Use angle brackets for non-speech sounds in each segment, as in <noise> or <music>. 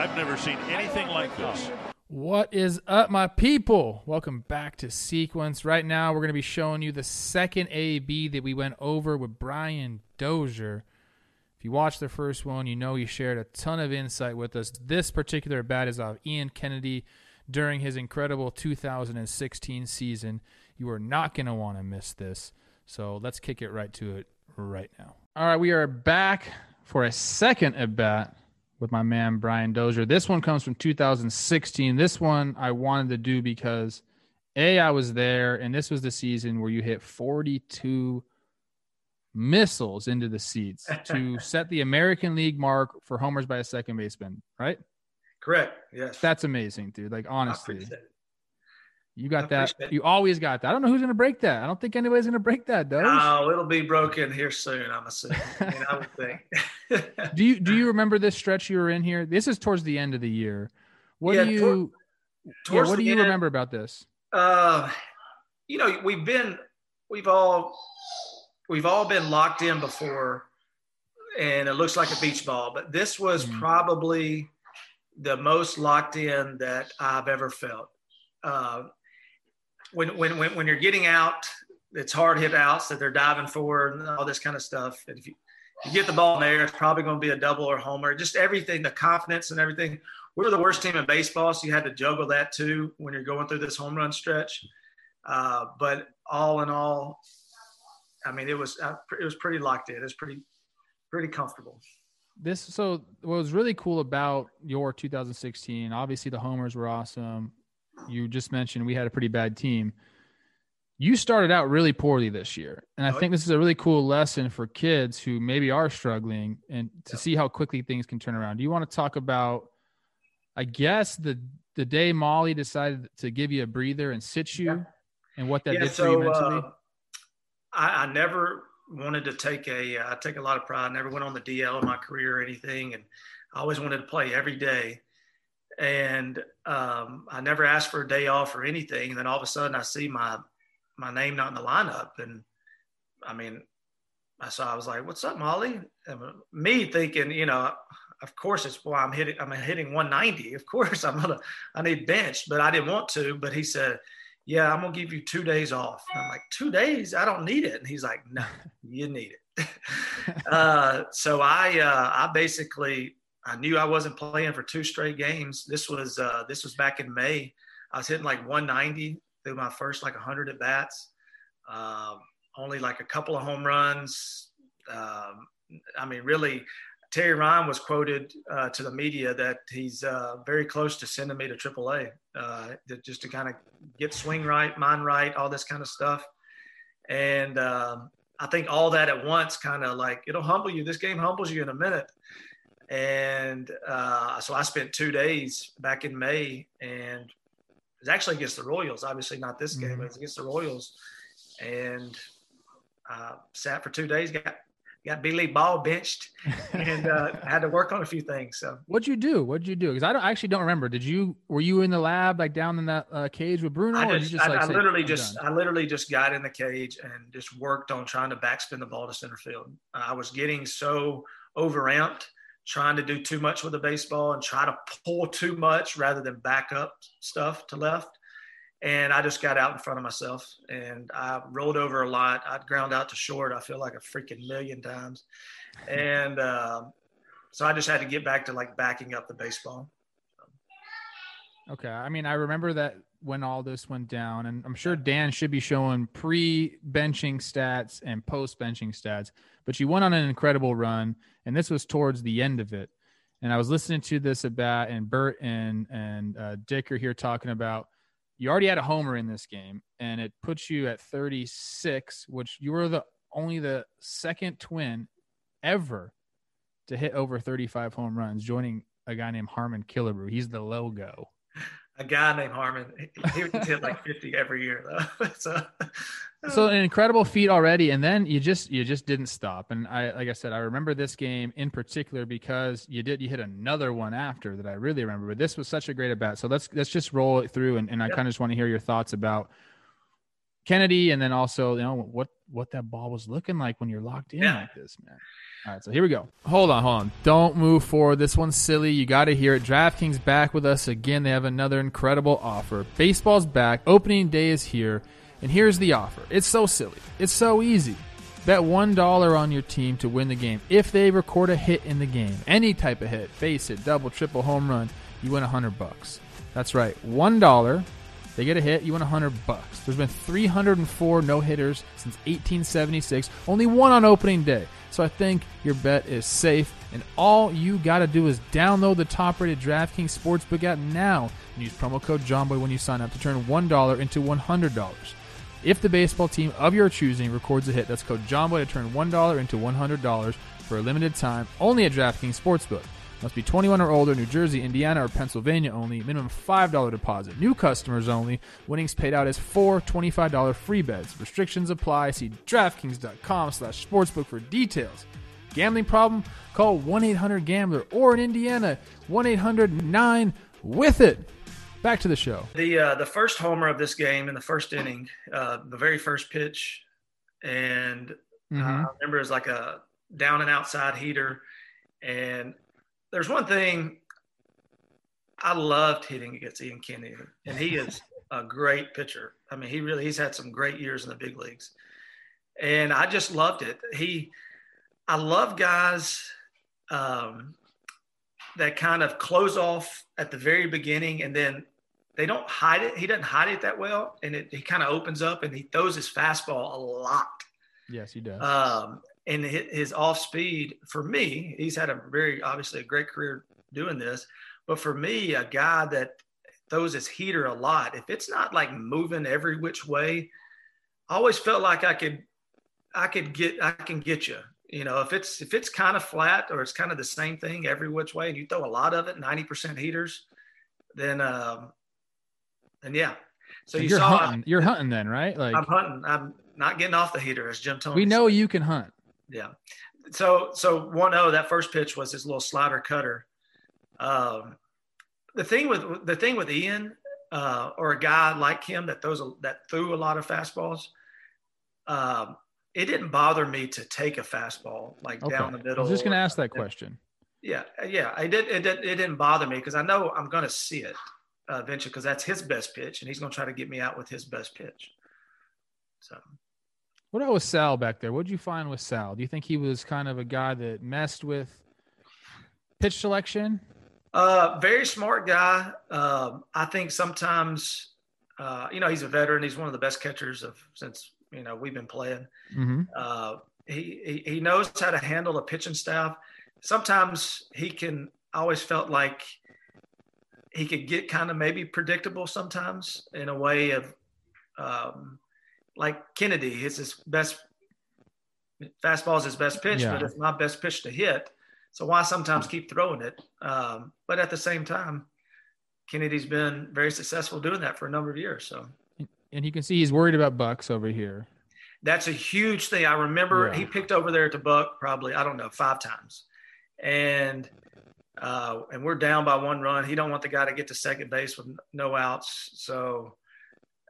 I've never seen anything like this. What is up, my people? Welcome back to Sequence. Right now, we're going to be showing you the second AB that we went over with Brian Dozier. If you watched the first one, you know he shared a ton of insight with us. This particular bat is of Ian Kennedy during his incredible 2016 season. You are not going to want to miss this. So let's kick it right to it right now. All right, we are back for a second at bat with my man Brian Dozier. This one comes from 2016. This one I wanted to do because A, I was there, and this was the season where you hit 42 missiles into the seats <laughs> to set the American League mark for homers by a second baseman, right? Correct. Yes. That's amazing, dude. Like honestly. You got that. it. You always got that. I don't know who's gonna break that. I don't think anybody's gonna break that, Doge. Oh, it'll be broken here soon. I'm assuming. I, mean, I would think. <laughs> do you do you remember this stretch you were in here? This is towards the end of the year. What Yeah, do you yeah, what do you end- remember about this? Uh, you know, we've been, we've all, we've all been locked in before, and it looks like a beach ball. But this was Mhm. probably the most locked in that I've ever felt. Uh, when, when, when, when you're getting out, it's hard hit outs that they're diving for and all this kind of stuff. And if you, you get the ball in there, it's probably going to be a double or homer. Just everything, the confidence and everything. We were the worst team in baseball, so you had to juggle that too when you're going through this home run stretch. Uh, but all in all, I mean, it was uh, it was pretty locked in. It was pretty pretty comfortable. This so what was really cool about your 2016. Obviously, the homers were awesome. You just mentioned we had a pretty bad team. You started out really poorly this year, and I Oh, think this is a really cool lesson for kids who maybe are struggling and to Yeah. see how quickly things can turn around. Do you want to talk about? I guess the the day Molly decided to give you a breather and sit you, Yeah. and what that yeah, did for you mentally. uh, I, I never wanted to take a. I take a lot of pride. I never went on the DL in my career or anything, and I always wanted to play every day. And um, I never asked for a day off or anything. And then all of a sudden, I see my my name not in the lineup, and I mean, I saw. I was like, "What's up, Molly?" And me thinking, you know, of course it's why I'm hitting. I'm hitting 190. Of course, <laughs> I'm gonna. I need bench, but I didn't want to. But he said, "Yeah, I'm gonna give you two days off." And I'm like, two days? I don't need it. And he's like, "No, <laughs> you need it." <laughs> uh, so I, uh, I basically, I knew I wasn't playing for two straight games. This was, uh, this was back in May. I was hitting like 190 through my first like 100 at bats. Um, only like a couple of home runs. Um, I mean, really, Terry Ryan was quoted uh, to the media that he's uh, very close to sending me to AAA, uh, just to kind of get swing right, mind right, all this kind of stuff. And um, I think all that at once kind of like it'll humble you. This game humbles you in a minute. And uh, so I spent two days back in May, and it was actually against the Royals. Obviously, not this game, Mhm. but it was against the Royals. And uh, sat for two days, got got Billy Ball benched, <laughs> and uh, had to work on a few things. So What'd you do? What'd you do? Because I don't I actually don't remember. Did you were you in the lab like down in that uh, cage with Bruno? or I just, you just I, like I say, literally just, done"? I literally just got in the cage and just worked on trying to backspin the ball to center field. I was getting so overamped, trying to do too much with the baseball and try to pull too much rather than back up stuff to left. And I just got out in front of myself and I rolled over a lot. I'd ground out to short. I feel like a freaking million times. And <laughs> um, so I just had to get back to like backing up the baseball. Okay. I mean, I remember that when all this went down, and I'm sure Dan should be showing pre benching stats and post benching stats, but you went on an incredible run, and this was towards the end of it. And I was listening to this about, and Bert and and uh, Dick are here talking about you already had a homer in this game, and it puts you at 36, which you were the only the second twin ever to hit over 35 home runs, joining a guy named Harmon Killebrew. He's the logo. <laughs> A guy named Harmon. He would hit like 50 every year though. <laughs> so, so an uh, incredible feat already, and then you just you just didn't stop. And I like I said, I remember this game in particular because you did you hit another one after that I really remember. But this was such a great at bat. So let's let's just roll it through, and, and I kind of just want to hear your thoughts about Kennedy, and then also you know what what that ball was looking like when you're locked in Yeah. like this, man. All right, so here we go. Hold on, hold on. Don't move forward. This one's silly. You got to hear it. DraftKings back with us again. They have another incredible offer. Baseball's back. Opening day is here. And here's the offer. It's so silly. It's so easy. Bet $1 on your team to win the game. If they record a hit in the game, any type of hit, base hit, double, triple, home run, you win 100 bucks. That's right. $1 they get a hit, you win 100 bucks. There's been 304 no-hitters since 1876, only one on opening day. So I think your bet is safe, and all you got to do is download the top-rated DraftKings Sportsbook app now and use promo code JOHNBOY when you sign up to turn $1 into $100. If the baseball team of your choosing records a hit, that's code JOHNBOY to turn $1 into $100 for a limited time, only at DraftKings Sportsbook. Must be 21 or older, New Jersey, Indiana, or Pennsylvania only. Minimum $5 deposit. New customers only. Winnings paid out as four $25 free bets. Restrictions apply. See DraftKings.com slash sportsbook for details. Gambling problem? Call 1-800-GAMBLER or in Indiana, 1-800-9-WITH-IT. Back to the show. the uh, the first homer of this game in the first inning, uh, the very first pitch, and uh, Mhm. I remember it was like a down and outside heater. And there's one thing I loved hitting against Ian Kennedy, and he is a great pitcher. I mean, he really he's had some great years in the big leagues, and I just loved it. He, I love guys um, that kind of close off at the very beginning, and then they don't hide it. He doesn't hide it that well, and it, he kind of opens up and he throws his fastball a lot. Yes, he does. Um, and his off speed, for me, he's had a very obviously a great career doing this. But for me, a guy that throws his heater a lot, if it's not like moving every which way, I always felt like I could, I could get, I can get you. You know, if it's if it's kind of flat or it's kind of the same thing every which way, and you throw a lot of it, ninety percent heaters, then, um, then yeah. So you you're saw hunting. You're hunting then, right? Like I'm hunting. I'm not getting off the heater, as Jim Thome. we said. know you can hunt. Yeah. So so one zero. That first pitch was his little slider cutter. Um, the thing with the thing with Ian uh, or a guy like him that throws a, that threw a lot of fastballs. Um, it didn't bother me to take a fastball like Okay. down the I middle. was just going to ask that question. Yeah, yeah. I did. It, did, it didn't bother me because I know I'm going to see it uh, eventually because that's his best pitch, and he's going to try to get me out with his best pitch. So. What about with Sal back there? What did you find with Sal? Do you think he was kind of a guy that messed with pitch selection? Uh, very smart guy. Um, I think sometimes, uh, you know, he's a veteran. He's one of the best catchers of since you know we've been playing. Mm-hmm. Uh, he, he he knows how to handle the pitching staff. Sometimes he can. I always felt like he could get kind of maybe predictable sometimes in a way of, um, like Kennedy. It's his best fastball is his best pitch, Yeah. but it's my best pitch to hit. So why sometimes keep throwing it? Um, but at the same time, Kennedy's been very successful doing that for a number of years. So And you can see he's worried about Bucks over here. that's a huge thing. I remember Yeah. he picked over there at the Buck probably I don't know five times, and uh, and we're down by one run. He don't want the guy to get to second base with no outs, so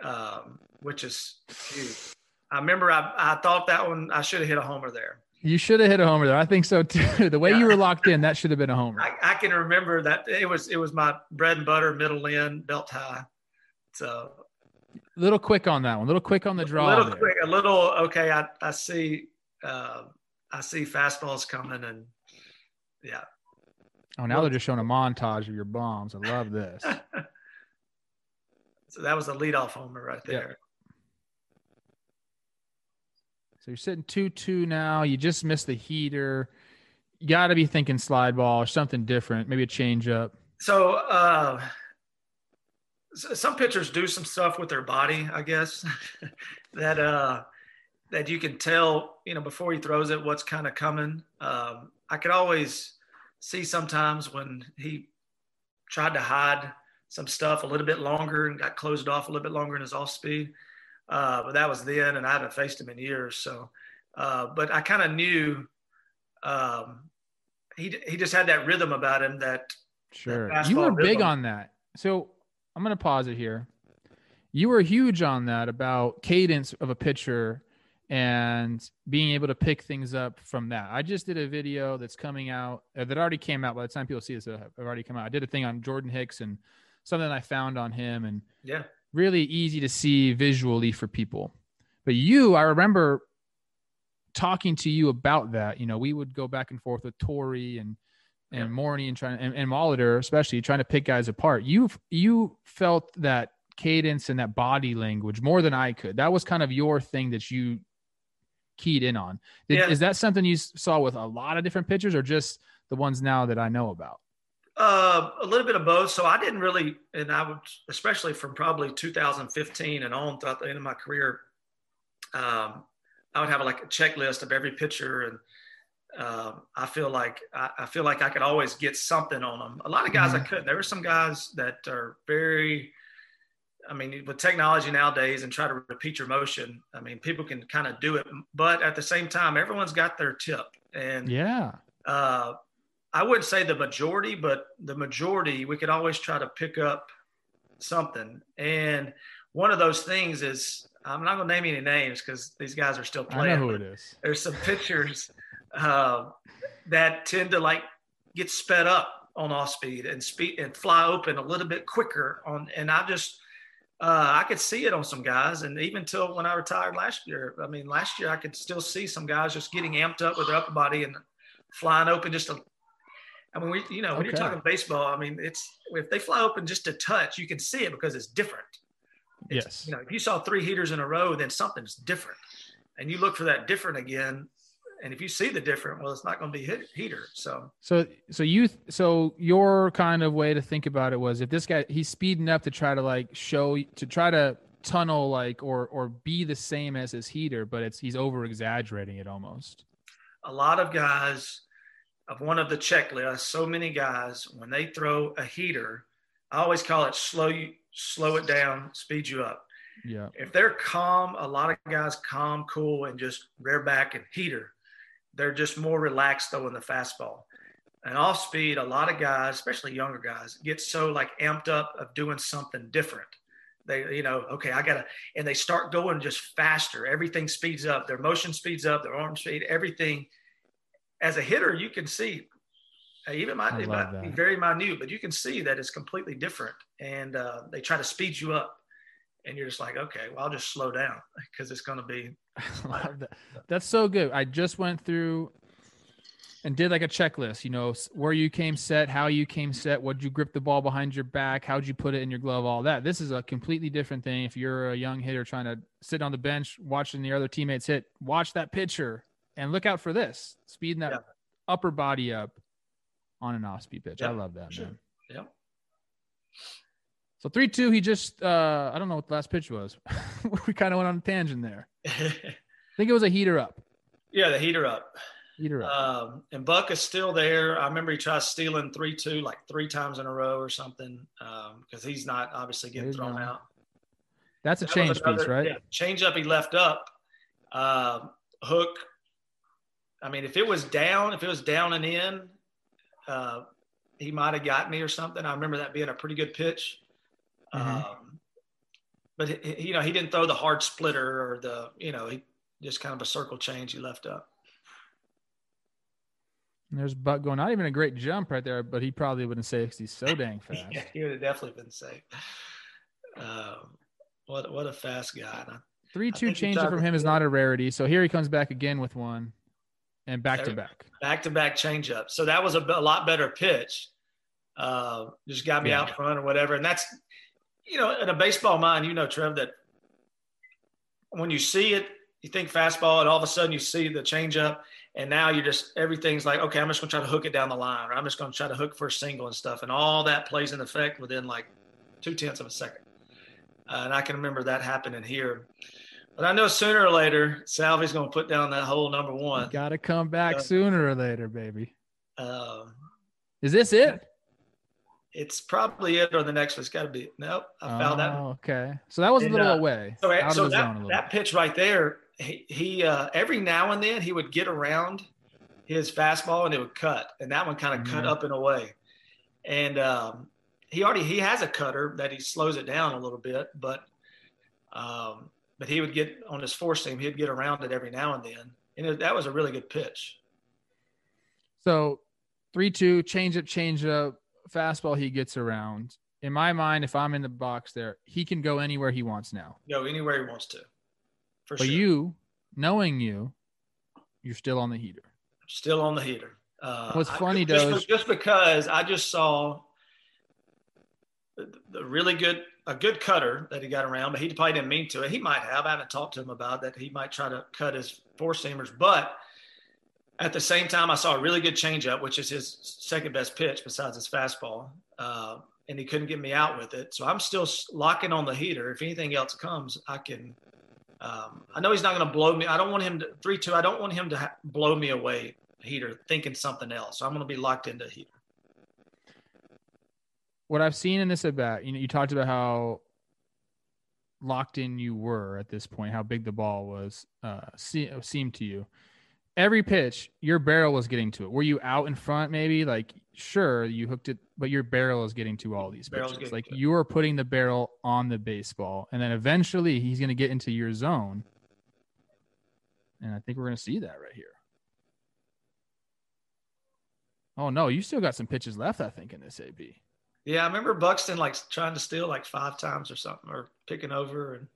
um, which is huge. I remember I, I thought that one I should have hit a homer there. You should have hit a homer there. I think so too. <laughs> The way Yeah. you were locked in, that should have been a homer. I, I can remember that it was it was my bread and butter, middle in, belt high. So A little quick on that one. A little quick on the draw. a little there. quick, a little okay. I I see uh, I see fastballs coming, and yeah. Oh, now they're just showing a montage of your bombs. I love this. <laughs> So that was a leadoff homer right Yeah. there. So you're sitting 2 2 now. You just missed the heater. You got to be thinking slide ball or something different, maybe a changeup. So uh, some pitchers do some stuff with their body, I guess, <laughs> that uh, that you can tell, you know, before he throws it, what's kind of coming. Um, I could always see sometimes when he tried to hide some stuff a little bit longer and got closed off a little bit longer in his off speed. Uh, but that was then, and I haven't faced him in years. So, uh, but I kind of knew um, he he just had that rhythm about him that. Sure, that you were fastball big rhythm. on that. So I'm gonna pause it here. You were huge on that about cadence of a pitcher and being able to pick things up from that. I just did a video that's coming out uh, that already came out by the time people see this. It'll have already come out. I did a thing on Jordan Hicks and something I found on him, and Yeah, really easy to see visually for people. But you, I remember talking to you about that. You know, we would go back and forth with Torii and and. Morneau and trying and, and Molitor, especially trying to pick guys apart. You you felt that cadence and that body language more than I could. That was kind of your thing that you keyed in on. Did, Yeah. Is that something you saw with a lot of different pitchers, or just the ones now that I know about? Uh, a little bit of both. So I didn't really, and I would, especially from probably 2015 and on throughout the end of my career, um, I would have like a checklist of every pitcher, and um, I feel like I, I feel like I could always get something on them. A lot of guys I Mhm. couldn't. There were some guys that are very. I mean, with technology nowadays and try to repeat your motion, I mean, people can kind of do it, but at the same time, everyone's got their tip, and Yeah. uh, I wouldn't say the majority, but the majority, we could always try to pick up something. And one of those things is I'm not going to name any names because these guys are still playing. I know who it is. There's some pitchers uh, that tend to like get sped up on off speed and speed and fly open a little bit quicker on. And I just uh, I could see it on some guys, and even till when I retired last year. I mean, last year I could still see some guys just getting amped up with their upper body and flying open just a. I mean, we, you know, when you're talking baseball, I mean, it's if they fly open just a touch, you can see it because it's different. It's- Yes. You know, if you saw three heaters in a row, then something's different, and you look for that different again. And if you see the different, well, it's not going to be hit, heater. So So so you so your kind of way to think about it was if this guy he's speeding up to try to like show to try to tunnel like or or be the same as his heater, but it's he's over exaggerating it almost. a lot of guys of one of the checklists, so many guys, when they throw a heater, I always call it slow you slow it down, speed you up. Yeah. If they're calm, a lot of guys calm, cool, and just rear back and heater. They're just more relaxed throwing the fastball. And off speed, a lot of guys, especially younger guys, get so like amped up of doing something different. They, you know, okay, I gotta, and they start going just faster. Everything speeds up. Their motion speeds up. Their arm speed, everything. As a hitter, you can see, uh, even might, it might be very minute, but you can see that it's completely different. And uh, they try to speed you up, and you're just like, okay, well, I'll just slow down <laughs> because it's going to be <laughs> that. That's so good. I just went through and did like a checklist, you know, where you came set, how you came set, would you grip the ball behind your back, how'd you put it in your glove, all that. This is a completely different thing. If you're a young hitter trying to sit on the bench watching the other teammates hit, watch that pitcher and look out for this, speeding that Yeah. upper body up on an off speed pitch. I love that, sure. man. yeah. So three two, he just uh I don't know what the last pitch was. <laughs> we kind of went on a tangent there. <laughs> I think it was a heater up. yeah, the heater up. Heater up. Um, and Buck is still there. I remember he tried stealing three two like three times in a row or something because he's not obviously getting There's thrown no- out. That's a That change piece, right? Yeah, change up he left up. Uh, hook. I mean, if it was down, if it was down and in, uh, he might have got me or something. I remember that being a pretty good pitch. Mhm. Um, but he, you know, he didn't throw the hard splitter or the, you know, he just kind of a circle change he left up. And there's Buck going, not even a great jump right there, but he probably wouldn't say because he's so <laughs> dang fast. Yeah, he would have definitely been safe. Um, what what a fast guy! Three two think he change tried from him is not a rarity. So here he comes back again with one, and back to back. back to back changeup. So that was a lot better pitch. Uh, just got me Yeah. out front or whatever. And that's, you know, in a baseball mind, you know, Trev, that when you see it, you think fastball, and all of a sudden you see the changeup, and now you're just everything's like, okay, I'm just going to try to hook it down the line, or I'm just going to try to hook for a single and stuff, and all that plays in effect within like two tenths of a second. Uh, and I can remember that happening here. But I know sooner or later, Salvy's going to put down that whole number one. Got to come back sooner or later, baby. Um, Is this it? It's probably it or the next one's got to be. Nope, I found that. Oh, okay. So that was a little uh, away. So, so that, zone a little. that pitch right there, he, he uh, every now and then he would get around his fastball and it would cut, and that one kind of cut Mhm. up and away. And um, he already he has a cutter that he slows it down a little bit, but um, but he would get on his four seam, he'd get around it every now and then, and it, that was a really good pitch. So three two, change up, change up, fastball he gets around. In my mind, if I'm in the box there, he can go anywhere he wants now. Go anywhere he wants to. For But sure. you, knowing you, you're still on the heater. still on the heater. Uh, What's I- funny, just, though, is- just because I just saw the, the really good a good cutter that he got around, but he probably didn't mean to. it. He might have. I haven't talked to him about that. He might try to cut his four seamers, but at the same time, I saw a really good changeup, which is his second best pitch besides his fastball, uh, and he couldn't get me out with it. So I'm still locking on the heater. If anything else comes, I can. Um, I know he's not going to blow me. I don't want him to three two. I don't want him to ha- blow me away heater thinking something else. So I'm going to be locked into heater. What I've seen in this at bat, you know, you talked about how locked in you were at this point, how big the ball was, uh, se- seemed to you. Every pitch, your barrel was getting to it. Were you out in front, maybe? Like, sure, you hooked it, but your barrel is getting to all these Barrel's pitches. Like, you are putting the barrel on the baseball, and then eventually he's going to get into your zone. And I think we're going to see that right here. Oh no, you still got some pitches left, I think, in this AB. Yeah, I remember Buxton like trying to steal like five times or something, or picking over, and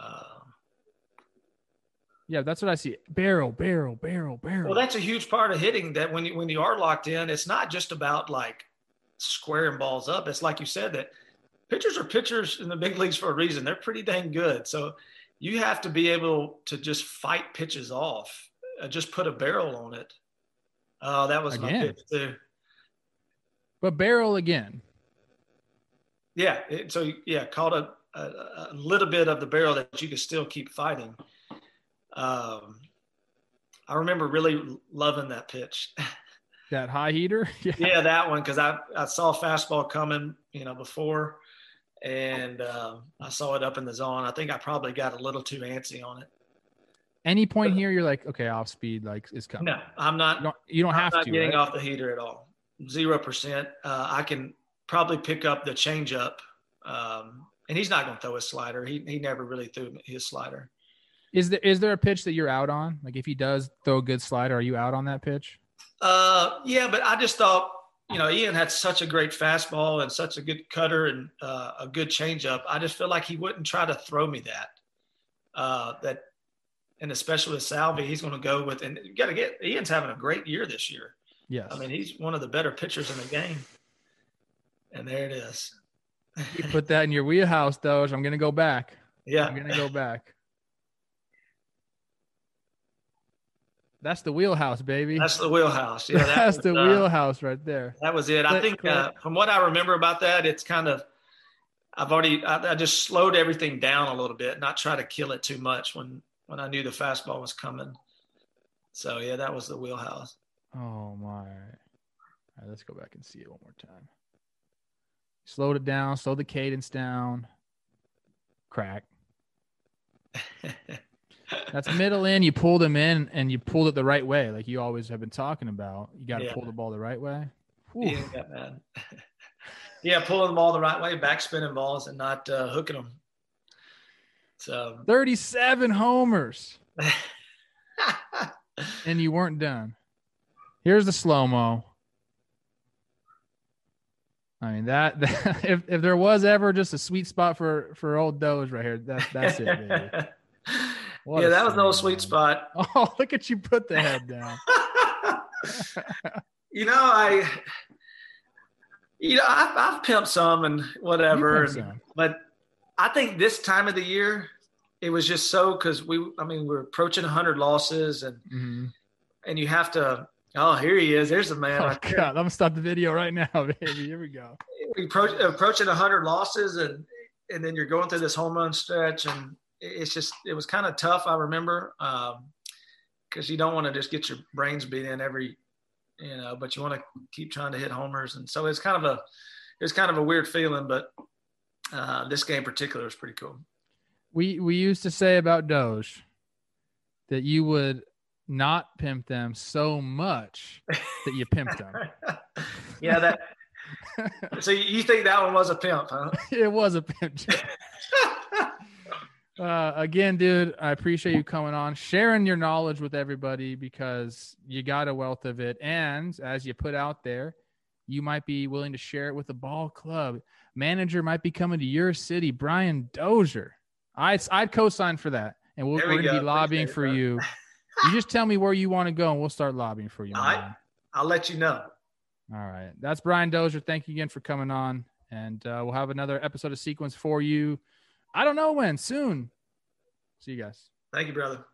uh, Yeah, that's what I see. Barrel, barrel, barrel, barrel. well, that's a huge part of hitting. That when you when you are locked in, it's not just about like squaring balls up. It's like you said that pitchers are pitchers in the big leagues for a reason. They're pretty dang good. So you have to be able to just fight pitches off. Uh, just put a barrel on it. Oh, that was my pitch too. But barrel again. Yeah. It, so yeah, caught a, a, a little bit of the barrel that you could still keep fighting. Um, I remember really loving that pitch. <laughs> That high heater. <laughs> Yeah. yeah, that one because I I saw fastball coming, you know, before, and um, I saw it up in the zone. I think I probably got a little too antsy on it. Any point here, you're like, okay, off speed, like is coming. No, I'm not. You don't, you don't I'm have not to. getting right? off the heater at all. Zero percent. Uh, I can probably pick up the changeup, um, and he's not going to throw his slider. He he never really threw his slider. Is there is there a pitch that you're out on? Like if he does throw a good slider, are you out on that pitch? Uh, yeah, but I just thought, you know, Ian had such a great fastball and such a good cutter and uh, a good changeup. I just feel like he wouldn't try to throw me that. Uh, that, and especially with Salvy, he's going to go with. And you got to get Ian's having a great year this year. Yes. I mean, he's one of the better pitchers in the game. And there it is. you put that in your wheelhouse, Doge. I'm gonna go back. yeah, I'm gonna go back. That's the wheelhouse, baby. that's the wheelhouse. Yeah, that <laughs> That's was, the uh, wheelhouse right there. That was it. I think uh, from what I remember about that, it's kind of I've already I, I just slowed everything down a little bit, not try to kill it too much when when I knew the fastball was coming. So yeah, that was the wheelhouse. Oh my. All right, let's go back and see it one more time. Slowed it down, slowed the cadence down. Crack. <laughs> That's middle in. You pulled him in and you pulled it the right way, like you always have been talking about. You got to Yeah. pull the ball the right way. Whew. yeah, mad. <laughs> yeah, pulling the ball the right way, back spinning balls, and not uh, hooking them. So 37 homers, <laughs> and you weren't done. Here's the slow mo. I mean that, <laughs> that if if there was ever just a sweet spot for for old Doge right here, that that's it, baby. <laughs> Yeah, that was no sweet spot. <laughs> Oh, look at you put the head down. you know, I, you know, I've, I've pimped some and whatever, You pimped and- some. but I think this time of the year, it was just so because we, I mean, we're approaching 100 losses, and Mhm. and you have to. Oh, here he is. There's the man. Oh right. God, I'm gonna stop the video right now, <laughs> baby. Here we go. We approach, approaching 100 losses, and and then you're going through this home run stretch, and it's just it was kind of tough. I remember because you don't want to just get your brains beat in every you know, but you want to keep trying to hit homers. And so it's kind of a, it's kind of a weird feeling, but uh, this game in particular was pretty cool. We, we used to say about Doge that you would not pimp them so much that you pimped them. <laughs> yeah, that. so you think that one was a pimp, huh? <laughs> it was a pimp. <laughs> uh, again, dude, I appreciate you coming on, sharing your knowledge with everybody because you got a wealth of it. And as you put out there, you might be willing to share it with the ball club. Manager might be coming to your city, Brian Dozier. I'd, I'd co sign for that. And we we are going to be lobbying for you. You just tell me where you want to go and we'll start lobbying for you. All right. I'll let you know. All right. That's Brian Dozier. Thank you again for coming on. And uh, we'll have another episode of Sequence for you. I don't know when, soon. See you guys. Thank you, brother.